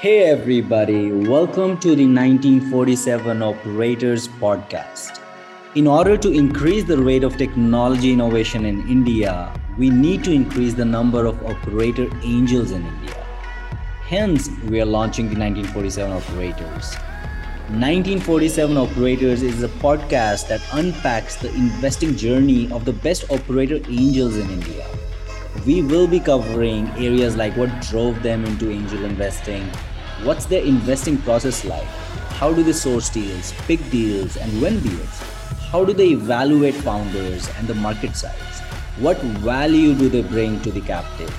Hey, everybody, welcome to the 1947 Operators Podcast. In order to increase the rate of technology innovation in India, we need to increase the number of operator angels in India. Hence, we are launching the 1947 Operators. 1947 Operators is a podcast that unpacks the investing journey of the best operator angels in India. We will be covering areas like what drove them into angel investing, What's their investing process like? How do they source deals, pick deals, and win deals? How do they evaluate founders and the market size? What value do they bring to the cap table?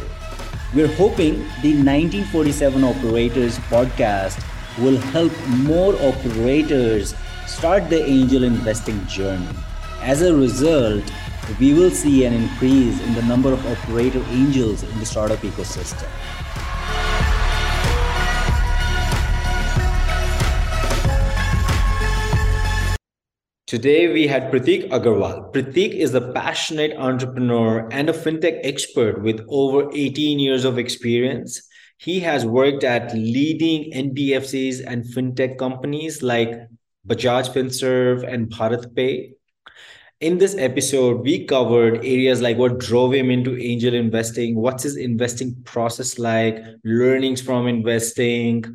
We're hoping the 1947 Operators podcast will help more operators start their angel investing journey. As a result, we will see an increase in the number of operator angels in the startup ecosystem. Today we had Pratik Agarwal. Pratik is a passionate entrepreneur and a fintech expert with over 18 years of experience. He has worked at leading NBFCs and fintech companies like Bajaj Finserv and BharatPe. In this episode, we covered areas like what drove him into angel investing, what's his investing process like, learnings from investing,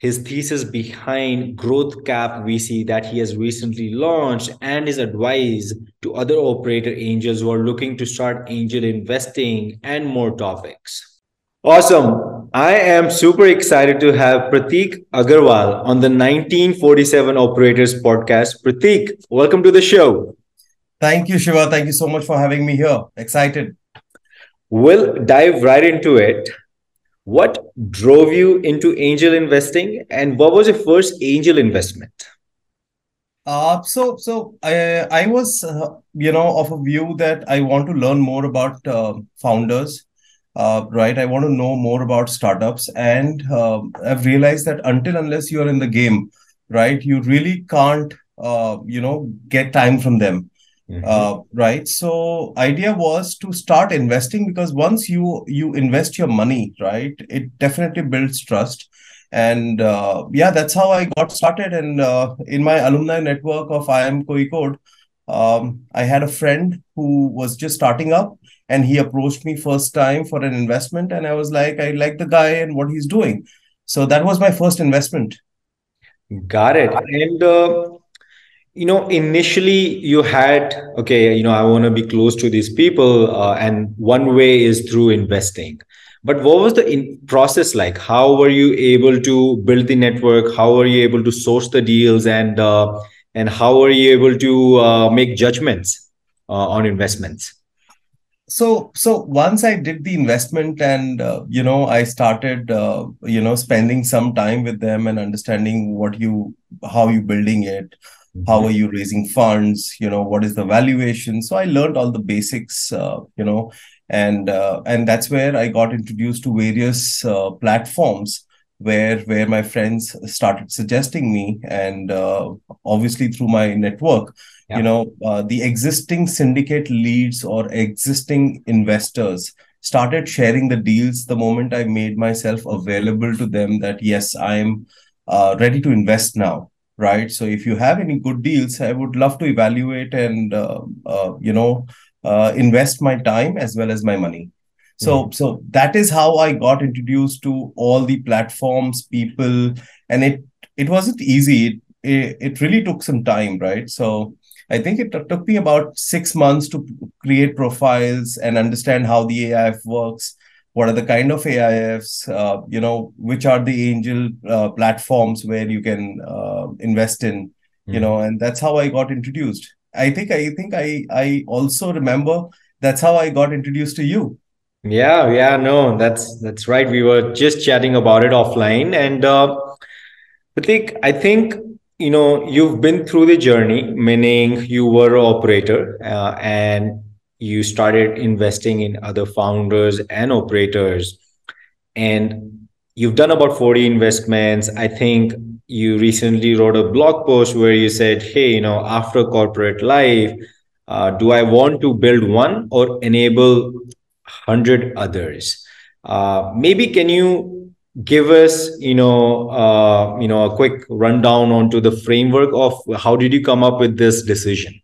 his thesis behind Growth Cap VC that he has recently launched, and his advice to other operator angels who are looking to start angel investing, and more topics. Awesome. I am super excited to have Pratik Agarwal on the 1947 Operators podcast. Pratik, welcome to the show. Thank you, Shiva. Thank you so much for having me here. Excited. We'll dive right into it. What drove you into angel investing, and what was your first angel investment? Uh, so so I I was uh, you know of a view that I want to learn more about uh, founders, uh, right? I want to know more about startups, and uh, I've realized that until unless you are in the game, right, you really can't uh, you know get time from them Mm-hmm. Uh, right. So idea was to start investing because once you you invest your money right it definitely builds trust. And uh, yeah that's how i got started. And uh, in my alumni network of IIM Kozhikode um, i had a friend who was just starting up and he approached me first time for an investment. And i was like i like the guy and what he's doing. So that was my first investment. Got it. And uh, you know initially you had okay you know i want to be close to these people uh, and one way is through investing. But what was the in- process like? How were you able to build the network? How were you able to source the deals? And uh, and how were you able to uh, make judgments uh, on investments? So so once i did the investment and uh, you know i started uh, you know spending some time with them and understanding what you how you building it how mm-hmm. are you raising funds you know what is the valuation so i learned all the basics uh, you know and uh, and that's where i got introduced to various uh, platforms where where my friends started suggesting me and uh, obviously through my network yeah. you know uh, the existing syndicate leads or existing investors started sharing the deals the moment i made myself available to them that yes i'm uh, ready to invest now right? So if you have any good deals, I would love to evaluate and uh, uh, you know uh, invest my time as well as my money. So mm-hmm. so that is how I got introduced to all the platforms, people, and it it wasn't easy. It, it really took some time, right? So I think it took me about six months to create profiles and understand how the AIF works what are the kind of AIFs, uh, you know, which are the angel uh, platforms where you can uh, invest in, mm. you hmm. know, and that's how I got introduced. I think I think I I also remember that's how I got introduced to you. Yeah, yeah, no, that's that's right. We were just chatting about it offline, and uh, Pratik, I think you know you've been through the journey, meaning you were an operator, uh, and you started investing in other founders and operators. And you've done about 40 investments. I think you recently wrote a blog post where you said hey you know after corporate life uh, do i want to build one or enable 100 others? Uh, maybe can you give us, you know, uh, you know, a quick rundown onto the framework of how did you come up with this decision?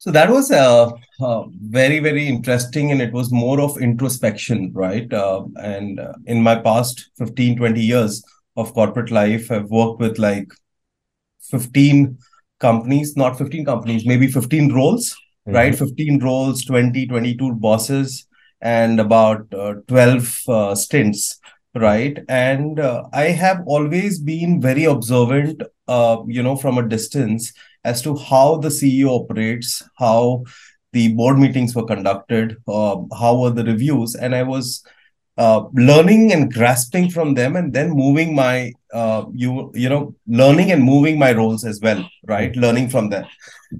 So that was uh, uh, very, very interesting. And it was more of introspection, right? Uh, and uh, in my past 15, 20 years of corporate life, I've worked with like 15 companies, not 15 companies, maybe 15 roles, mm-hmm. right? 15 roles, 20, 22 bosses, and about uh, 12 uh, stints right and uh, i have always been very observant uh, you know from a distance as to how the ceo operates how the board meetings were conducted uh, how were the reviews and i was uh, learning and grasping from them and then moving my uh, you you know learning and moving my roles as well right? Learning from them.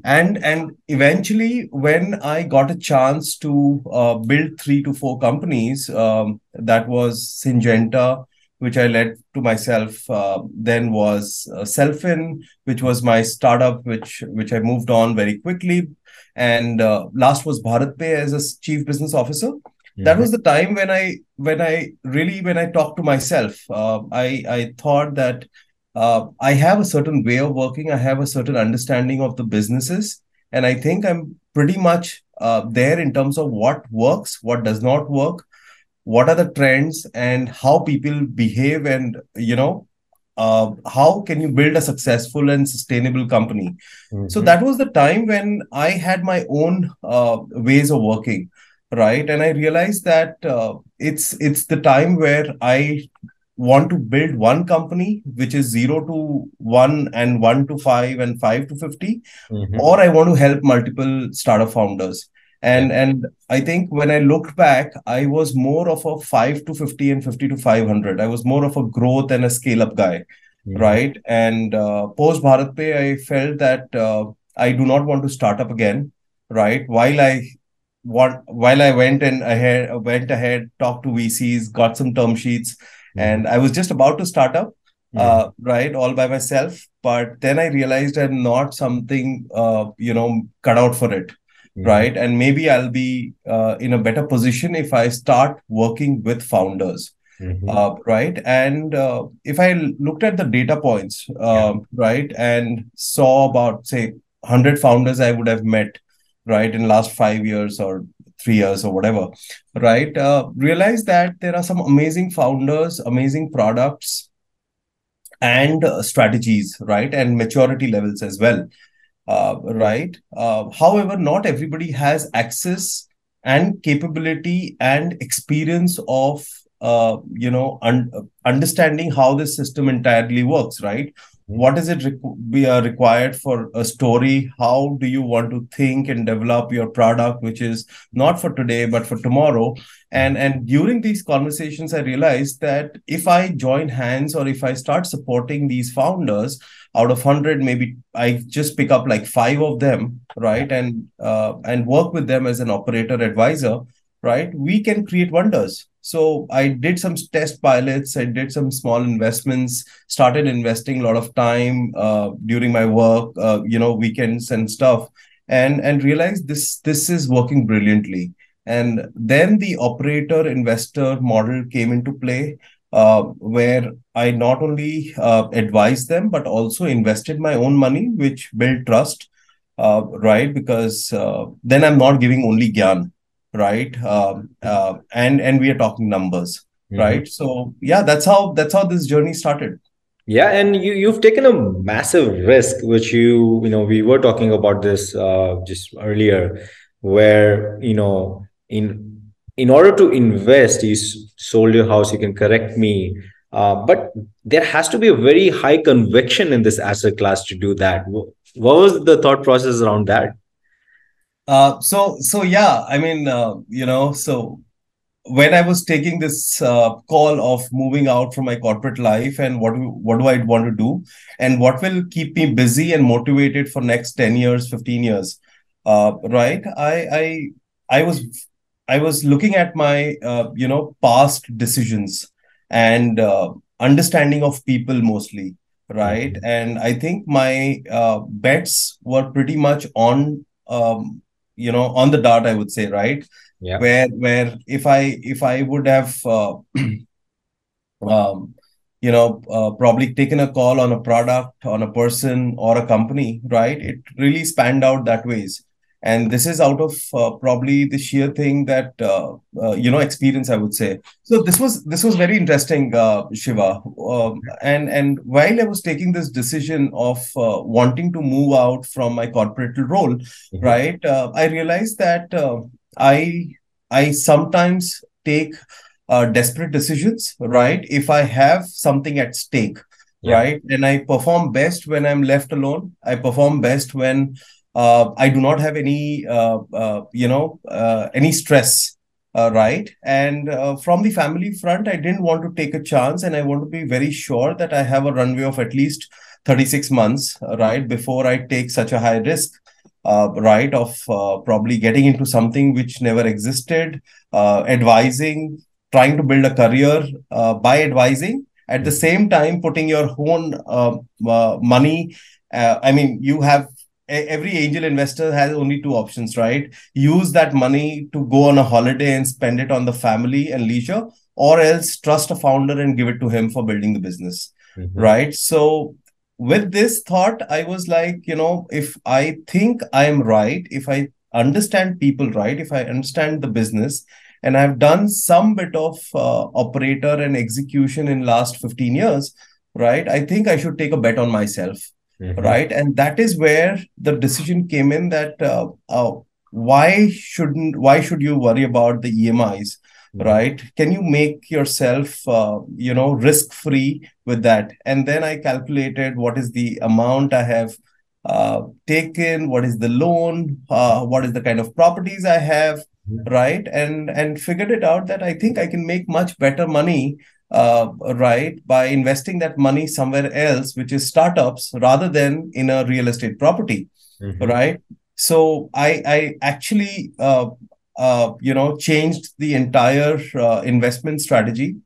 And and eventually when i got a chance to uh, build three to four companies um, that was syngenta which i led to myself uh, then was uh, selfin which was my startup which which i moved on very quickly and uh, last was BharatPe as a chief business officer mm-hmm. that was the time when i when i really when i talked to myself uh, i i thought that uh, I have a certain way of working. I have a certain understanding of the businesses, and I think I'm pretty much uh, there in terms of what works, what does not work, what are the trends, and how people behave, and you know, uh, how can you build a successful and sustainable company. Mm-hmm. So that was the time when I had my own uh, ways of working, right, and I realized that uh, it's it's the time where I want to build one company which is 0 to 1 and 1 to 5 and 5 to 50 mm-hmm. or i want to help multiple startup founders and yeah. and i think when i looked back i was more of a 5 to 50 and 50 to 500 i was more of a growth and a scale up guy mm-hmm. right and uh, post BharatPe i felt that uh, i do not want to start up again right while i want while i went and ahead went ahead talked to vcs got some term sheets and I was just about to start up, uh, right, all by myself. But then I realized I'm not something, uh, you know, cut out for it, mm-hmm. right? And maybe I'll be uh, in a better position if I start working with founders. Mm-hmm. Uh, right and uh, if i looked at the data points yeah. right and saw about say 100 founders i would have met right in last five years or three years or whatever, right? Uh, realize that there are some amazing founders, amazing products, and uh, strategies, right? And maturity levels as well, right? Uh, however, not everybody has access and capability and experience of uh, you know un- understanding how this system entirely works right what is it be uh, required for a story? How do you want to think and develop your product which is not for today but for tomorrow? And and during these conversations i realized that if i join hands or if i start supporting these founders out of 100 maybe i just pick up like five of them right? And uh, and work with them as an operator advisor right we can create wonders so I did some test pilots. I did some small investments. Started investing a lot of time uh, during my work, uh, you know, weekends and stuff, and and realized this this is working brilliantly. And then the operator investor model came into play, uh, where I not only uh, advised them but also invested my own money, which built trust. Uh, right, because uh, then I'm not giving only gyan right? Um, uh, and and we are talking numbers mm-hmm. right? So yeah that's how that's how this journey started. Yeah and you you've taken a massive risk which you you know we were talking about this uh, just earlier where you know in in order to invest you sold your house you can correct me. Uh, but there has to be a very high conviction in this asset class to do that. What was the thought process around that uh, so so yeah, I mean, uh, you know, so when I was taking this uh, call of moving out from my corporate life and what what do I want to do and what will keep me busy and motivated for next 10 years 15 years uh, right I I I was I was looking at my uh, you know past decisions and uh, understanding of people mostly right mm-hmm. and I think my uh, bets were pretty much on um, you know on the dot i would say right yeah where where if i if i would have uh, um, you know, uh, probably taken a call on a product, on a person or a company, right? It really spanned out that ways. And this is out of uh, probably the sheer thing that uh, uh you know experience, I would say. So this was this was very interesting, uh, Shiva. Um, and and while I was taking this decision of uh, wanting to move out from my corporate role, mm-hmm. right, I realized that I I sometimes take uh, desperate decisions, right? If I have something at stake, yeah. right? And I perform best when I'm left alone. I perform best when uh, I do not have any, uh, uh you know, uh, any stress, uh, right? And from the family front, I didn't want to take a chance, and I want to be very sure that I have a runway of at least 36 months, right, before I take such a high risk. right of probably getting into something which never existed advising trying to build a career uh, by advising at the same time putting your own uh, uh, money uh, i mean you have every angel investor has only two options right? Use that money to go on a holiday and spend it on the family and leisure or else trust a founder and give it to him for building the business mm-hmm. right? So with this thought i was like you know if i think i am right if i understand people right if i understand the business and i've done some bit of uh, operator and execution in last 15 years right i think i should take a bet on myself mm-hmm. right? And that is where the decision came in that uh, uh, why shouldn't why should you worry about the emis mm-hmm. right? Can you make yourself uh, you know risk free with that? And then i calculated what is the amount i have uh, taken what is the loan uh, what is the kind of properties i have right? And and figured it out that i think i can make much better money uh, right by investing that money somewhere else which is startups rather than in a real estate property mm-hmm. right? So i i actually uh, uh, you know changed the entire uh, investment strategy.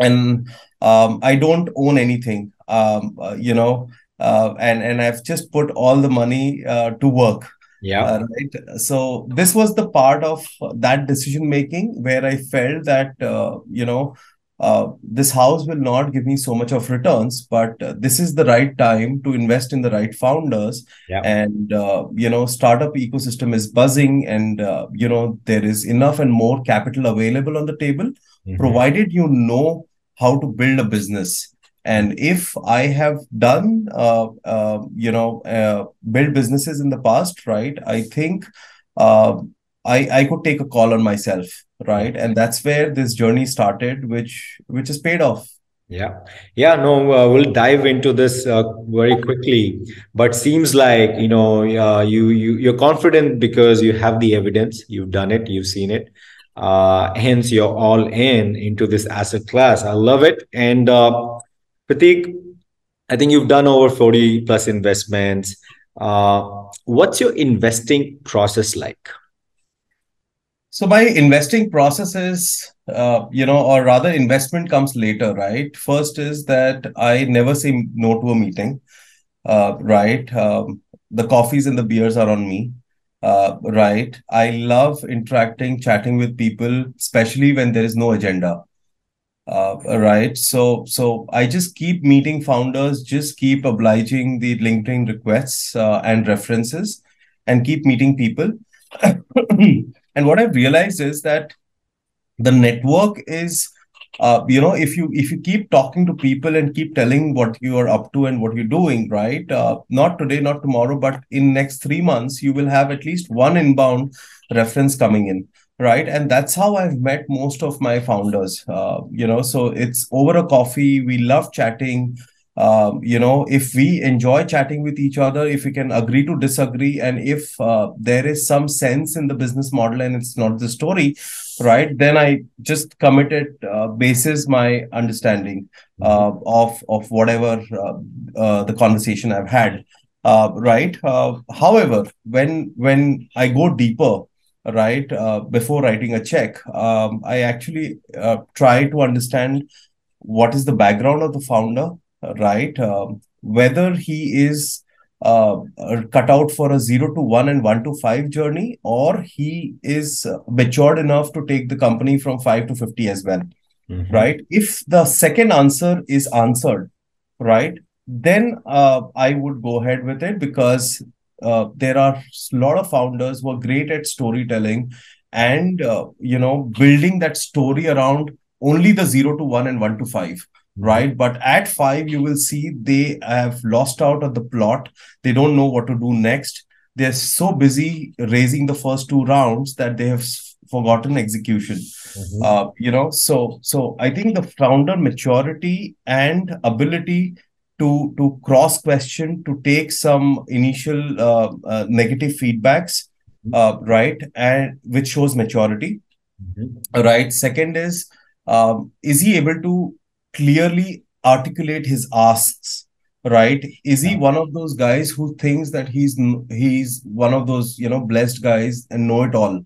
And um, i don't own anything um, uh, you know uh, and and i've just put all the money to work. Yeah. Uh, right? So this was the part of that decision making where i felt that uh, you know uh, this house will not give me so much of returns but uh, this is the right time to invest in the right founders yeah. and uh, you know startup ecosystem is buzzing and uh, you know there is enough and more capital available on the table mm-hmm. provided you know how to build a business and if I have done, uh, you know, uh, build businesses in the past, right? I think uh, I I could take a call on myself, right? And that's where this journey started, which which has paid off. Yeah, yeah. No, uh, we'll dive into this uh, very quickly. But seems like you know uh, you you you're confident because you have the evidence. You've done it. You've seen it. Uh, hence, you're all in into this asset class. I love it. And uh, Pratik, I think you've done over 40 plus investments. Uh, what's your investing process like? So my investing process is, uh, you know, or rather investment comes later, right? First is that I never say no to a meeting, uh, right? Um, the coffees and the beers are on me, uh, right? I love interacting, chatting with people, especially when there is no agenda uh, right so so i just keep meeting founders just keep obliging the linkedin requests uh, and references and keep meeting people and what i've realized is that the network is uh, you know if you if you keep talking to people and keep telling what you are up to and what you're doing right uh, not today not tomorrow but in next 3 months you will have at least one inbound reference coming in right? And that's how i've met most of my founders uh, you know so it's over a coffee. We love chatting um, you know if we enjoy chatting with each other if we can agree to disagree and if uh, there is some sense in the business model and it's not the story right then i just committed uh, basis my understanding uh, of of whatever uh, uh, the conversation i've had. Uh, right however when when i go deeper right before writing a check um, i actually try to understand what is the background of the founder right um, whether he is uh, cut out for a 0 to 1 and 1 to 5 journey or he is matured enough to take the company from 5 to 50 as well mm-hmm. right? If the second answer is answered, right, then uh, I would go ahead with it because uh, there are a lot of founders who are great at storytelling and uh, you know building that story around only the 0 to 1 and 1 to 5 mm-hmm. Right? But at 5 you will see they have lost out of the plot. They don't know what to do next. They're so busy raising the first two rounds that they have forgotten execution. Mm-hmm. uh, you know so so i think the founder maturity and ability to to cross question to take some initial uh, uh, negative feedbacks mm-hmm. uh, right and which shows maturity. Mm-hmm. right. Second is um, is he able to clearly articulate his asks right? Is he one of those guys who thinks that he's he's one of those you know blessed guys and know it all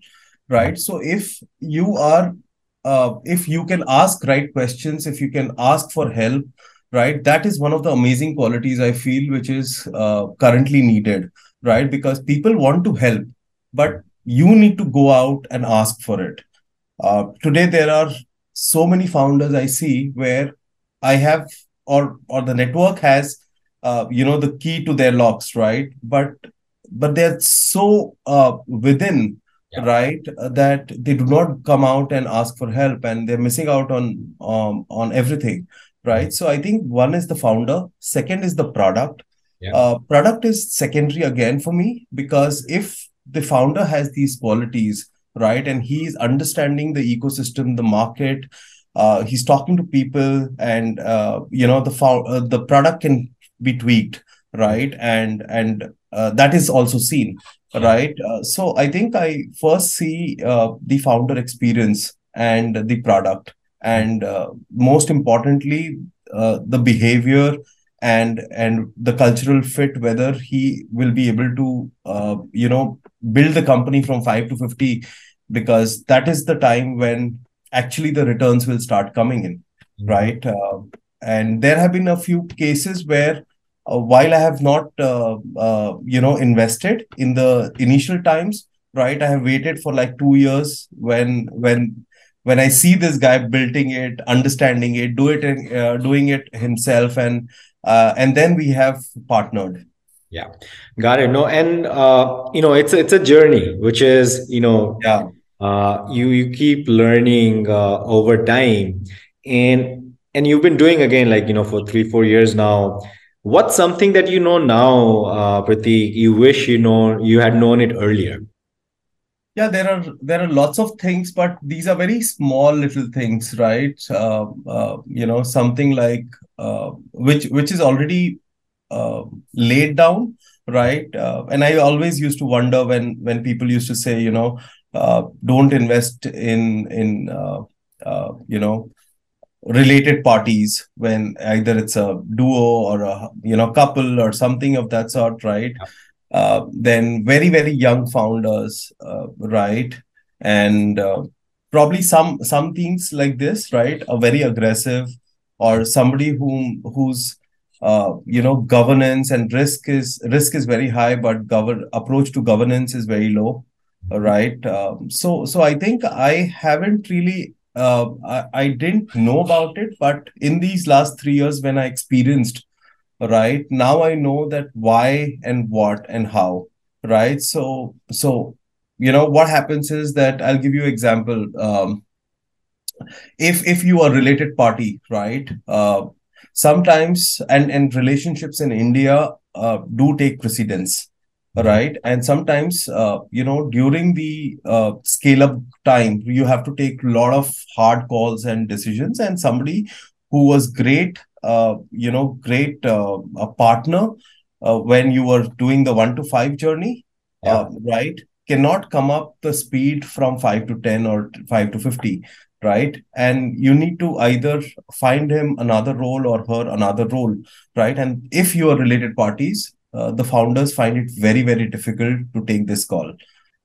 right? So if you are uh, if you can ask right questions if you can ask for help right that is one of the amazing qualities i feel which is uh, currently needed right? Because people want to help but you need to go out and ask for it. Uh, today there are so many founders i see where i have or or the network has uh, you know the key to their locks right but but they're so uh, within yeah. right uh, that they do not come out and ask for help and they're missing out on um, on everything right so i think one is the founder second is the product yeah. uh, product is secondary again for me because if the founder has these qualities right? And he's understanding the ecosystem the market. Uh, he's talking to people and uh, you know the fo- uh, the product can be tweaked right? And and uh, that is also seen right? Uh, so i think i first see the founder experience and the product and uh, most importantly uh, the behavior and and the cultural fit whether he will be able to uh, you know build the company from 5 to 50 because that is the time when actually the returns will start coming in mm-hmm. right uh, and there have been a few cases where uh, while i have not uh, you know invested in the initial times right i have waited for like 2 years when when when I see this guy building it, understanding it, do it, uh, doing it himself, and uh, and then we have partnered. Yeah, got it. No, and uh, you know, it's it's a journey, which is you know, yeah, uh, you you keep learning uh, over time, and and you've been doing again like you know for three four years now. What's something that you know now, uh, Pratik? You wish you know you had known it earlier yeah there are there are lots of things but these are very small little things right uh, uh, you know something like uh, which which is already uh, laid down right? Uh, and i always used to wonder when when people used to say you know uh, don't invest in in you know related parties when either it's a duo or a you know couple or something of that sort right? Uh, then very very young founders uh, right? And uh, probably some some things like this right? Are very aggressive or somebody whom whose uh, you know governance and risk is risk is very high but govern approach to governance is very low right? Um, so so i think i haven't really uh, I, I didn't know about it but in these last three years when i experienced right now i know that why and what and how right? So so you know what happens is that i'll give you example um, if if you are related party right uh, sometimes and and relationships in india uh, do take precedence right? And sometimes uh, you know during the uh, scale up time you have to take a lot of hard calls and decisions. And somebody who was great uh, you know great uh, a partner uh, when you were doing the 1 to 5 journey yeah. Uh, right cannot come up the speed from 5 to 10 or 5 to 50 right? And you need to either find him another role or her another role right? And if you are related parties uh, the founders find it very very difficult to take this call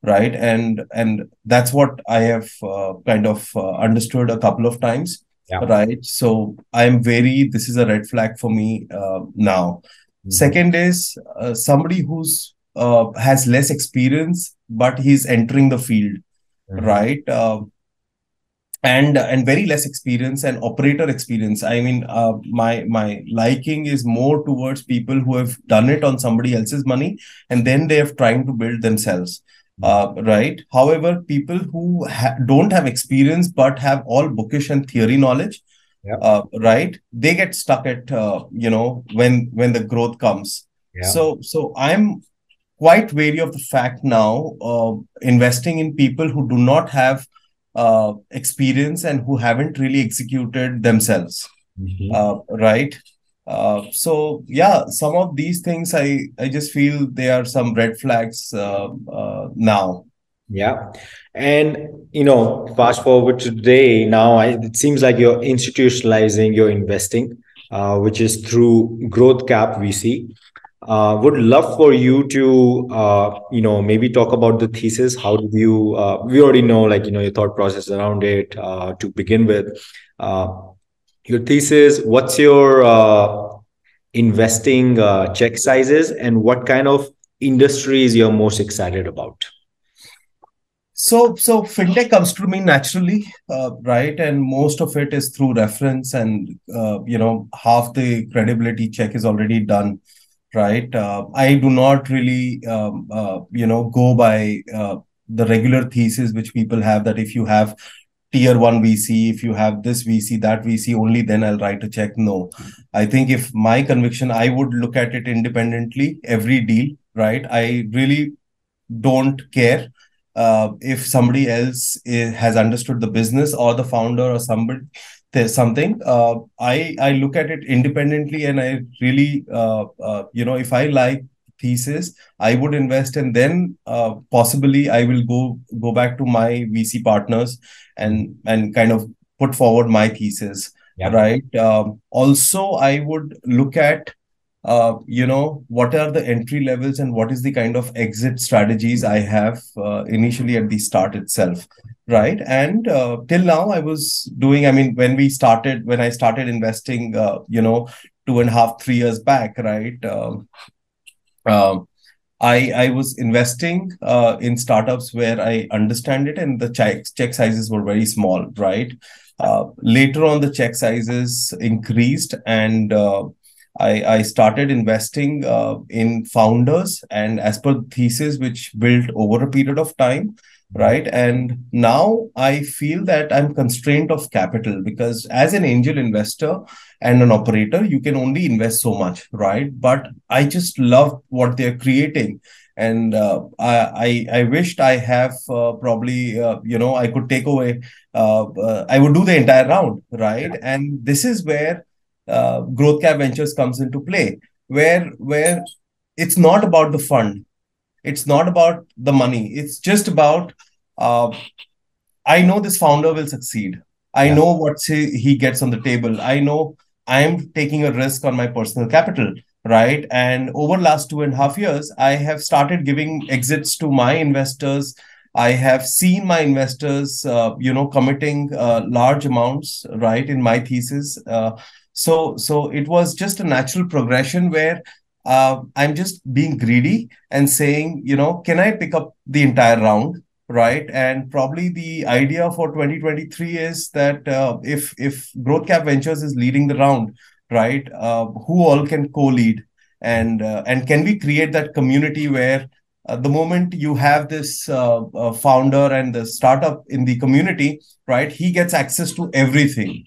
right? And and that's what i have uh, kind of uh, understood a couple of times yeah. right? So i'm very this is a red flag for me uh, now. Mm-hmm. second is uh, somebody who's uh, has less experience but he's entering the field mm-hmm. right and and very less experience and operator experience i mean uh, my my liking is more towards people who have done it on somebody else's money and then they have trying to build themselves uh, right however people who ha- don't have experience but have all bookish and theory knowledge yeah. uh, right they get stuck at uh, you know when when the growth comes Yeah. so so i'm quite wary of the fact now uh, investing in people who do not have uh, experience and who haven't really executed themselves Mhm. uh, right uh, so yeah some of these things i i just feel they are some red flags uh, uh, now Yeah. And, you know, fast forward to today, now I, it seems like you're institutionalizing your investing, uh, which is through Growth Cap VC. Uh, would love for you to, uh, you know, maybe talk about the thesis. How did you, uh, we already know, like, you know, your thought process around it uh, to begin with. Uh, your thesis, what's your uh, investing check sizes and what kind of industries you're most excited about? So, so fintech comes to me naturally, right? And most of it is through reference, and you know, half the credibility check is already done, right? Uh, I do not really, um, uh, you know, go by uh, the regular thesis which people have that if you have tier one VC, if you have this VC, that VC, only then I'll write a check. No, I think if my conviction, I would look at it independently, every deal, right? I really don't care uh, if somebody else is, has understood the business or the founder or somebody there's something uh, i i look at it independently and i really uh, uh, you know if i like thesis i would invest and then uh, possibly i will go go back to my vc partners and and kind of put forward my thesis Yeah. right um, also i would look at you know, what are the entry levels and what is the kind of exit strategies I have uh, initially at the start itself, right? And uh, till now, I was doing, I mean, when we started, when I started investing, uh, you know, two and a half, three years back, right? Um, um, I I was investing uh, in startups where I understand it, and the check check sizes were very small, right? Uh, later on, the check sizes increased, and uh, I, I started investing uh, in founders and as per the thesis which built over a period of time right? And now i feel that i'm constrained of capital because as an angel investor and an operator you can only invest so much right? But i just love what they're creating. And uh, I, I i wished i have uh, probably uh, you know i could take away uh, uh, i would do the entire round right? And this is where uh, growth cap ventures comes into play where where it's not about the fund. It's not about the money. It's just about uh, i know this founder will succeed. I Yeah. know what he, he gets on the table. I know i am taking a risk on my personal capital right? And over last two and a half years i have started giving exits to my investors. I have seen my investors uh, you know committing uh, large amounts right in my thesis. Uh, so so it was just a natural progression where uh, i'm just being greedy and saying you know can i pick up the entire round right? And probably the idea for 2023 is that uh, if if growth cap ventures is leading the round right uh, who all can co-lead? And uh, and can we create that community where uh, the moment you have this uh, uh, founder and the startup in the community right he gets access to everything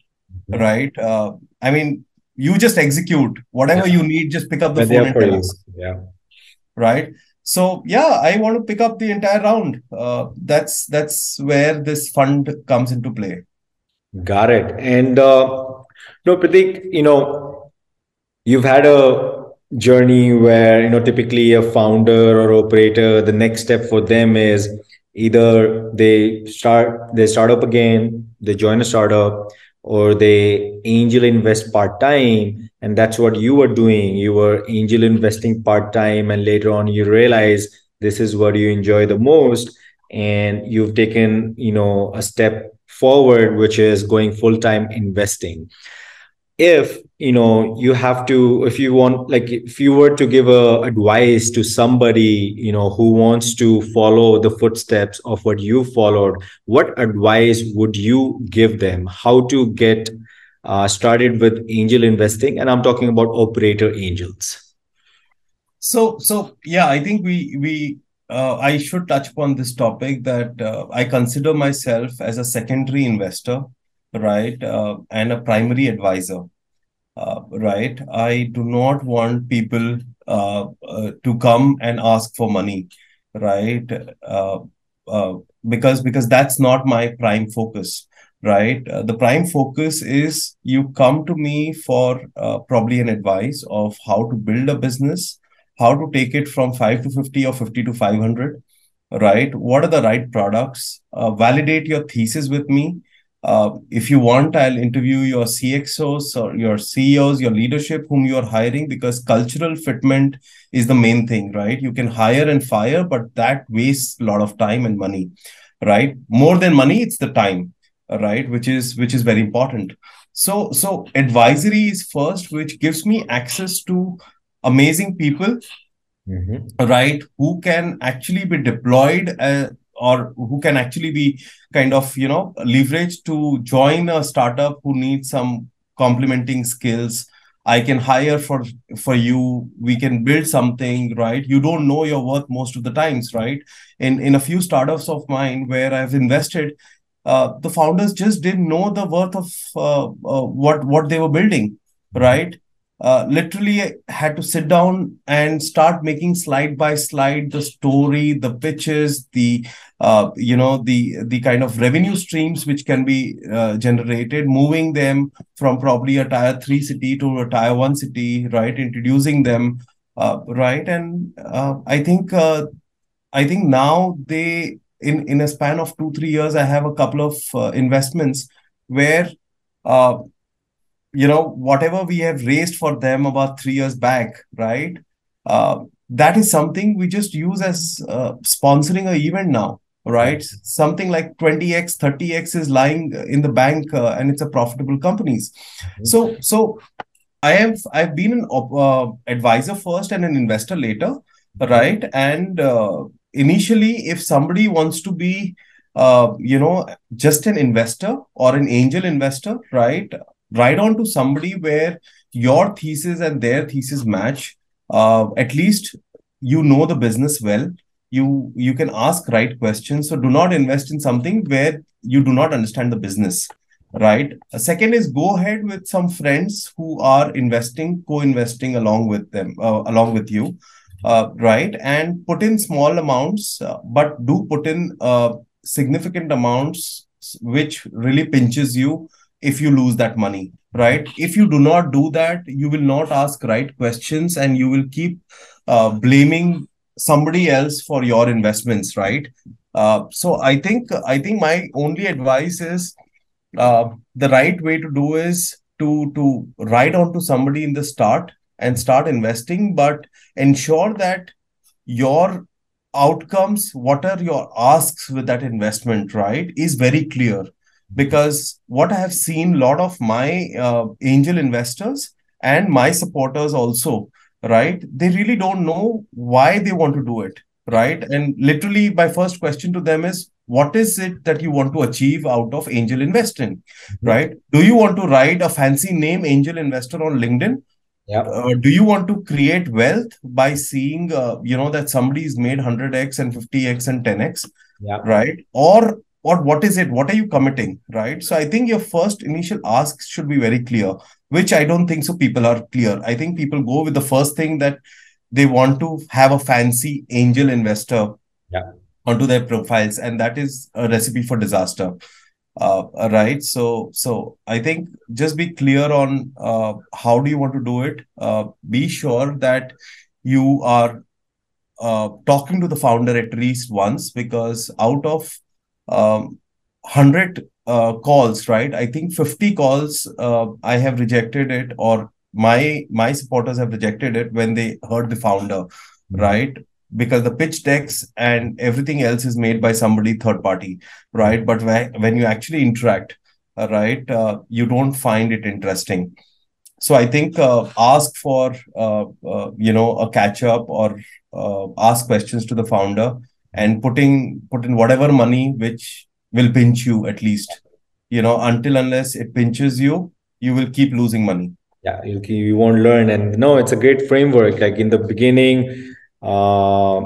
Mhm. right? Uh, i mean you just execute whatever Yeah. you need just pick up the We're phone and tell us Yeah. right so yeah i want to pick up the entire round uh, that's that's where this fund comes into play Got it. And uh, no, Pratik, you know, you've had a journey where, you know, typically a founder or operator, the next step for them is either they start they start up again, they join a startup, or they angel invest part-time. And that's what you were doing. You were angel investing part-time, and later on you realize this is what you enjoy the most. And you've taken, you know, a step forward, which is going full time investing. If you know you have to if you want like if you were to give a advice to somebody you know who wants to follow the footsteps of what you followed what advice would you give them? How to get uh, started with angel investing? And i'm talking about operator angels. So so yeah i think we we uh, i should touch upon this topic that uh, i consider myself as a secondary investor right uh, and a primary advisor uh, right. I do not want people uh, uh, to come and ask for money right? Because because that's not my prime focus right? The prime focus is you come to me for probably an advice of how to build a business how to take it from 5 to 50 or 50 to 500 right? What are the right products? Uh, validate your thesis with me uh, if you want, I'll interview your CXOs or your CEOs, your leadership, whom you are hiring, because cultural fitment is the main thing, right? You can hire and fire, but that wastes a lot of time and money, right? More than money, it's the time, right? Which is which is very important. So so advisory is first, which gives me access to amazing people, mm-hmm. right? Who can actually be deployed uh, or who can actually be kind of you know leveraged to join a startup who needs some complementing skills. I can hire for for you. We can build something right? You don't know your worth most of the times right? In in a few startups of mine where i've invested uh, the founders just didn't know the worth of uh, uh, what what they were building right uh, literally had to sit down and start making slide by slide the story the pitches the uh, you know the the kind of revenue streams which can be uh, generated moving them from probably a tier 3 city to a tier 1 city right introducing them uh, right? And uh, i think i think now they in in a span of 2 3 years i have a couple of investments where you know whatever we have raised for them about three years back right? Uh, that is something we just use as uh, sponsoring a event now right? Something like 20x 30x is lying in the bank uh, and it's a profitable companies. So so i have i've been an uh, advisor first and an investor later right? And uh, initially if somebody wants to be uh, you know just an investor or an angel investor right write on to somebody where your thesis and their thesis match. Uh, at least you know the business well. You you can ask right questions. So do not invest in something where you do not understand the business right? Second is go ahead with some friends who are investing co-investing along with them uh, along with you uh, right? And put in small amounts uh, but do put in uh, significant amounts which really pinches you if you lose that money right? If you do not do that you will not ask right questions and you will keep uh, blaming somebody else for your investments right? Uh, so i think i think my only advice is uh, the right way to do is to to write on to somebody in the start and start investing but ensure that your outcomes what are your asks with that investment right is very clear because what I have seen a lot of my uh, angel investors and my supporters also, right? They really don't know why they want to do it, right? And literally, my first question to them is, what is it that you want to achieve out of angel investing, right? Do you want to write a fancy name angel investor on LinkedIn? Yeah. Uh, do you want to create wealth by seeing, uh, you know, that somebody's made 100x and 50x and 10x, yeah. right? Or or what is it? What are you committing? Right? So i think your first initial ask should be very clear which i don't think so people are clear. I think people go with the first thing that they want to have a fancy angel investor yeah. onto their profiles and that is a recipe for disaster. Uh, right? So so i think just be clear on uh, how do you want to do it? Uh, be sure that you are uh, talking to the founder at least once because out of um, 100 uh, calls, right? I think 50 calls uh, I have rejected it, or my my supporters have rejected it when they heard the founder, mm-hmm. right? Because the pitch decks and everything else is made by somebody third party, right? But when, when you actually interact, uh, right, uh, you don't find it interesting. so I think uh, ask for uh, uh, you know a catch up or uh, ask questions to the founder and putting put in whatever money which will pinch you at least. You know, until unless it pinches you, you will keep losing money. Yeah, you you won't learn, and no, it's a great framework. Like in the beginning, uh,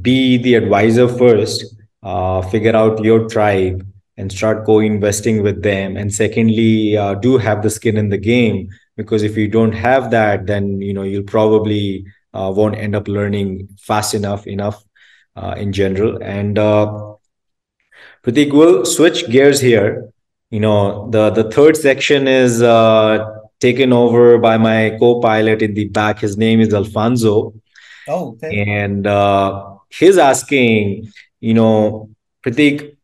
be the advisor first. Uh, figure out your tribe and start co-investing with them and secondly uh, do have the skin in the game because if you don't have that then you know you'll probably uh, won't end up learning fast enough enough uh, in general. And uh, Pratik will switch gears here. You know the the third section is uh, taken over by my co-pilot in the back. His name is Alfonso. Oh okay. and uh, he's asking you know Pratik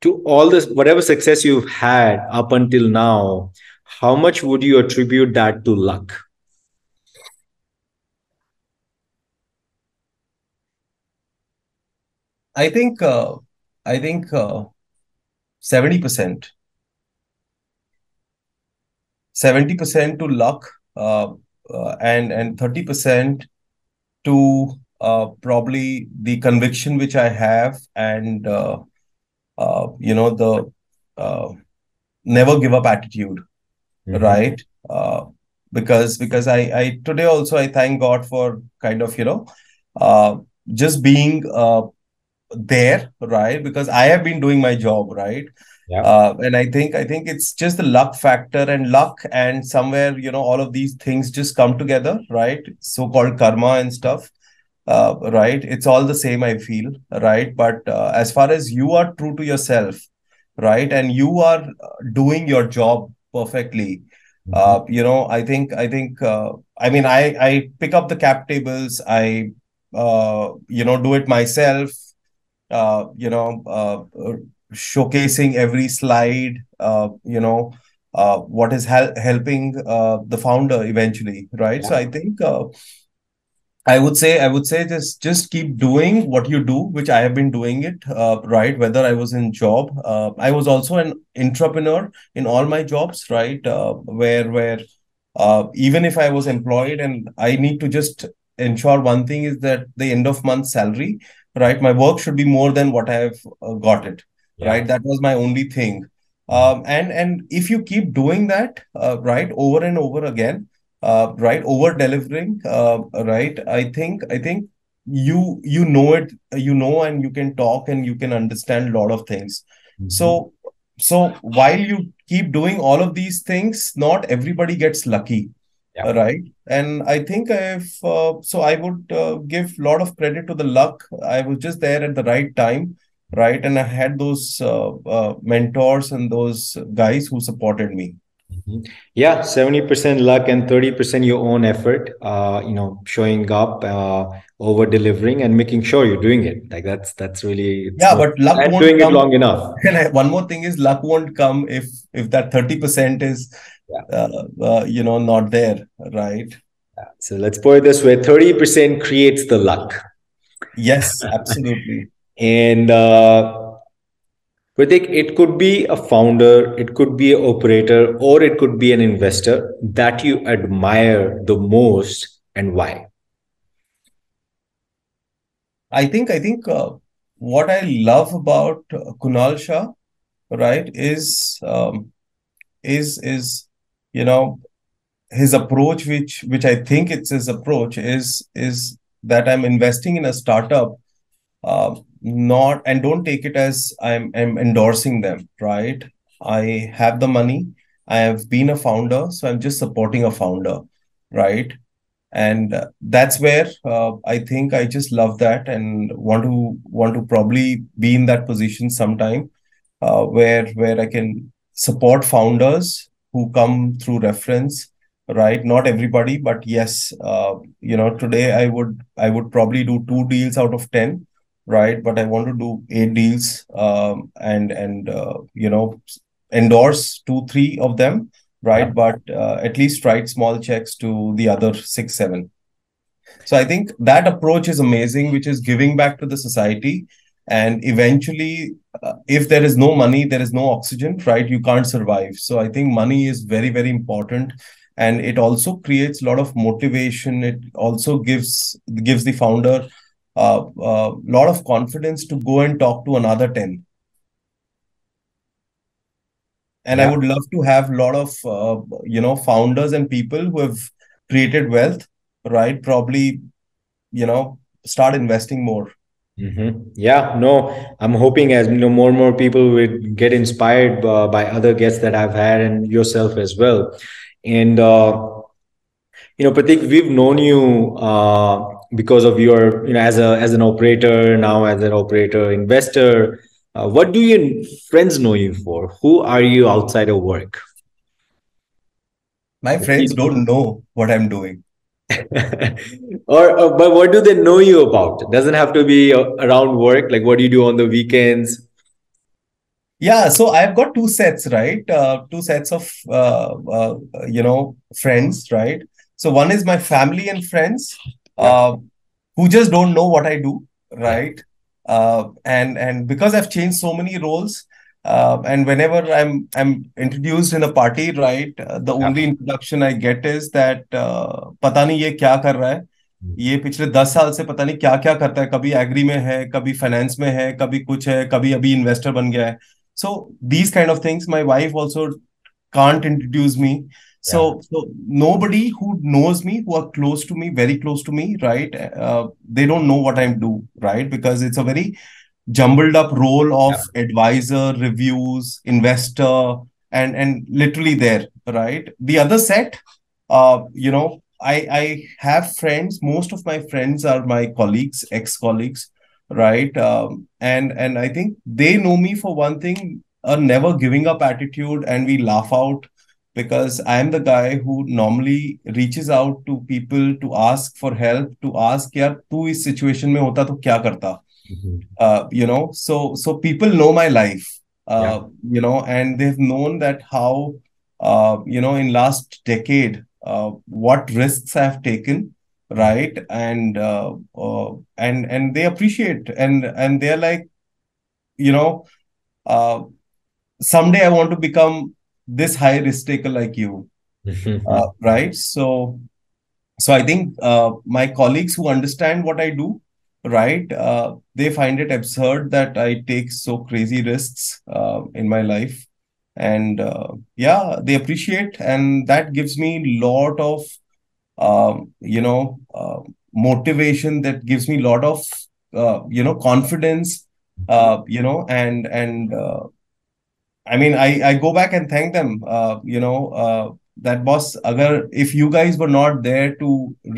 to all this whatever success you've had up until now how much would you attribute that to luck i think uh, i think uh, 70% 70% to luck uh, uh, and and 30% to uh, probably the conviction which i have and uh, uh, you know the uh, never give up attitude mm-hmm. right uh, because because i i today also i thank god for kind of you know uh, just being uh, there right? Because i have been doing my job right? Yeah. Uh, and i think i think it's just the luck factor and luck and somewhere you know all of these things just come together right? So called karma and stuff uh, right? It's all the same i feel right? But uh, as far as you are true to yourself right? And you are doing your job perfectly mm-hmm. uh, you know i think i think uh, i mean i i pick up the cap tables i uh, you know do it myself uh, you know uh, showcasing every slide uh, you know uh, what is hel- helping uh, the founder eventually right yeah. so i think uh, I would say I would say just just keep doing what you do, which I have been doing it uh, right. Whether I was in job, uh, I was also an entrepreneur in all my jobs, right? Uh, where where uh, even if I was employed, and I need to just ensure one thing is that the end of month salary, right? My work should be more than what I have uh, got it, yeah. right? That was my only thing. Um, and and if you keep doing that, uh, right, over and over again uh, right over delivering uh, right i think i think you you know it you know and you can talk and you can understand a lot of things mm-hmm. so so while you keep doing all of these things not everybody gets lucky yeah. right and i think i've uh, so i would uh, give a lot of credit to the luck i was just there at the right time right and i had those uh, uh mentors and those guys who supported me Mm-hmm. Yeah, 70% luck and 30% your own effort, uh, you know, showing up, uh, over delivering and making sure you're doing it. Like that's, that's really, yeah, but luck won't doing come. it long enough. And one more thing is luck won't come if, if that 30% is, yeah. uh, uh, you know, not there. Right. Yeah. So let's put it this way 30% creates the luck. Yes, absolutely. and, uh, Pratik, it could be a founder, it could be an operator, or it could be an investor that you admire the most and why? I think I think uh, what I love about uh, Kunal Shah, right, is um, is is you know his approach, which which I think it's his approach is is that I'm investing in a startup uh, not and don't take it as I'm, I'm endorsing them right? I have the money. I have been a founder so i'm just supporting a founder right? And uh, that's where uh, i think i just love that and want to want to probably be in that position sometime uh, where where i can support founders who come through reference right not everybody but yes uh, you know today i would i would probably do two deals out of 10 right? But I want to do eight deals um, and and uh, you know endorse two three of them, right? But uh, at least write small checks to the other six seven. So I think that approach is amazing, which is giving back to the society. And eventually, uh, if there is no money, there is no oxygen, right? You can't survive. So I think money is very, very important and it also creates a lot of motivation it also gives gives the founder a uh, uh, lot of confidence to go and talk to another 10 and yeah. i would love to have a lot of uh, you know founders and people who have created wealth right probably you know start investing more mm-hmm. yeah no i'm hoping as you know more and more people will get inspired uh, by other guests that i've had and yourself as well. And uh, you know pratik we've known you uh, because of your you know as a as an operator now as an operator investor. Uh, what do your friends know you for? Who are you outside of work? My friends don't know what i'm doing or uh, but what do they know you about? It doesn't have to be uh, around work like what do you do on the weekends? Yeah so i've got two sets right? Uh, two sets of uh, uh, you know friends right? So one is my family and friends uh, who just don't know what i do right? And and because i've changed so many roles uh, and whenever i'm i'm introduced in a party right uh, the yeah. only introduction i get is that uh, pata nahi ye kya kar raha hai ये पिछले दस साल से पता नहीं क्या क्या करता है कभी एग्री में है कभी फाइनेंस में है कभी कुछ है कभी अभी इन्वेस्टर बन गया है। So these kind of things my wife also can't introduce me so so nobody who knows me who are close to me very close to me right they don't know what I am do right because it's a very jumbled up role of yeah. advisor, reviews, investor, and and literally there, right? The other set, uh, you know, I I have friends. Most of my friends are my colleagues, ex colleagues, right? Um, and and I think they know me for one thing, a never giving up attitude, and we laugh out because I am the guy who normally reaches out to people to ask for help, to ask, यार तू इस situation में होता तो क्या करता? mm-hmm. uh, you know so so people know my life uh, yeah. you know and they've known that how uh, you know in last decade uh, what risks i've taken right and uh, uh, and and they appreciate and and they're like you know uh, someday i want to become this high risk taker like you mm-hmm. uh, right so so i think uh, my colleagues who understand what i do right? Uh, they find it absurd that i take so crazy risks uh, in my life. And uh, yeah they appreciate and that gives me lot of um, you know uh, motivation that gives me a lot of uh, you know confidence uh, you know and and i mean i i go back and thank them you know that boss agar if you guys were not there to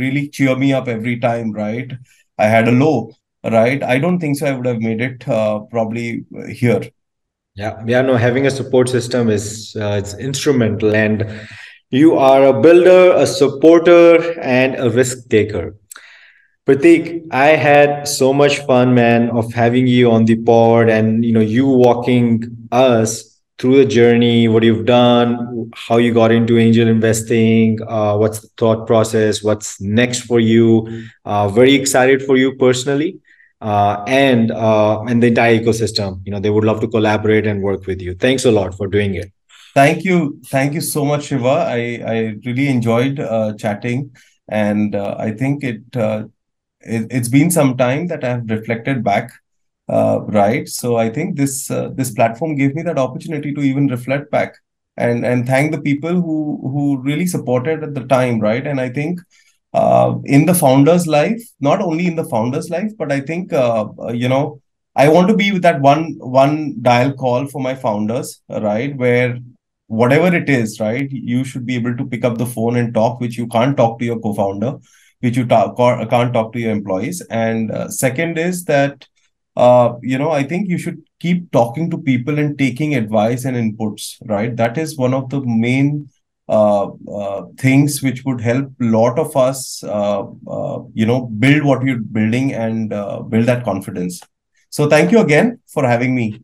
really cheer me up every time right I had a low, right? I don't think so. I would have made it uh, probably here. Yeah, yeah. No, having a support system is uh, it's instrumental, and you are a builder, a supporter, and a risk taker. Pratik, I had so much fun, man, of having you on the pod, and you know, you walking us through the journey, what you've done, how you got into angel investing, uh, what's the thought process, what's next for you. Uh, very excited for you personally, uh, and uh, and the entire ecosystem. You know, they would love to collaborate and work with you. Thanks a lot for doing it. Thank you, thank you so much, Shiva. I I really enjoyed uh, chatting, and uh, I think it, it it's been some time that I have reflected back uh, right. So i think this uh, this platform gave me that opportunity to even reflect back and and thank the people who who really supported at the time right? And i think uh, in the founder's life not only in the founder's life but i think uh, you know i want to be with that one one dial call for my founders right? Where whatever it is right? You should be able to pick up the phone and talk which you can't talk to your co-founder which you talk, can't talk to your employees. And uh, second is that uh, you know, I think you should keep talking to people and taking advice and inputs, right? That is one of the main uh, uh, things which would help a lot of us, uh, uh, you know, build what you're building and uh, build that confidence. So thank you again for having me.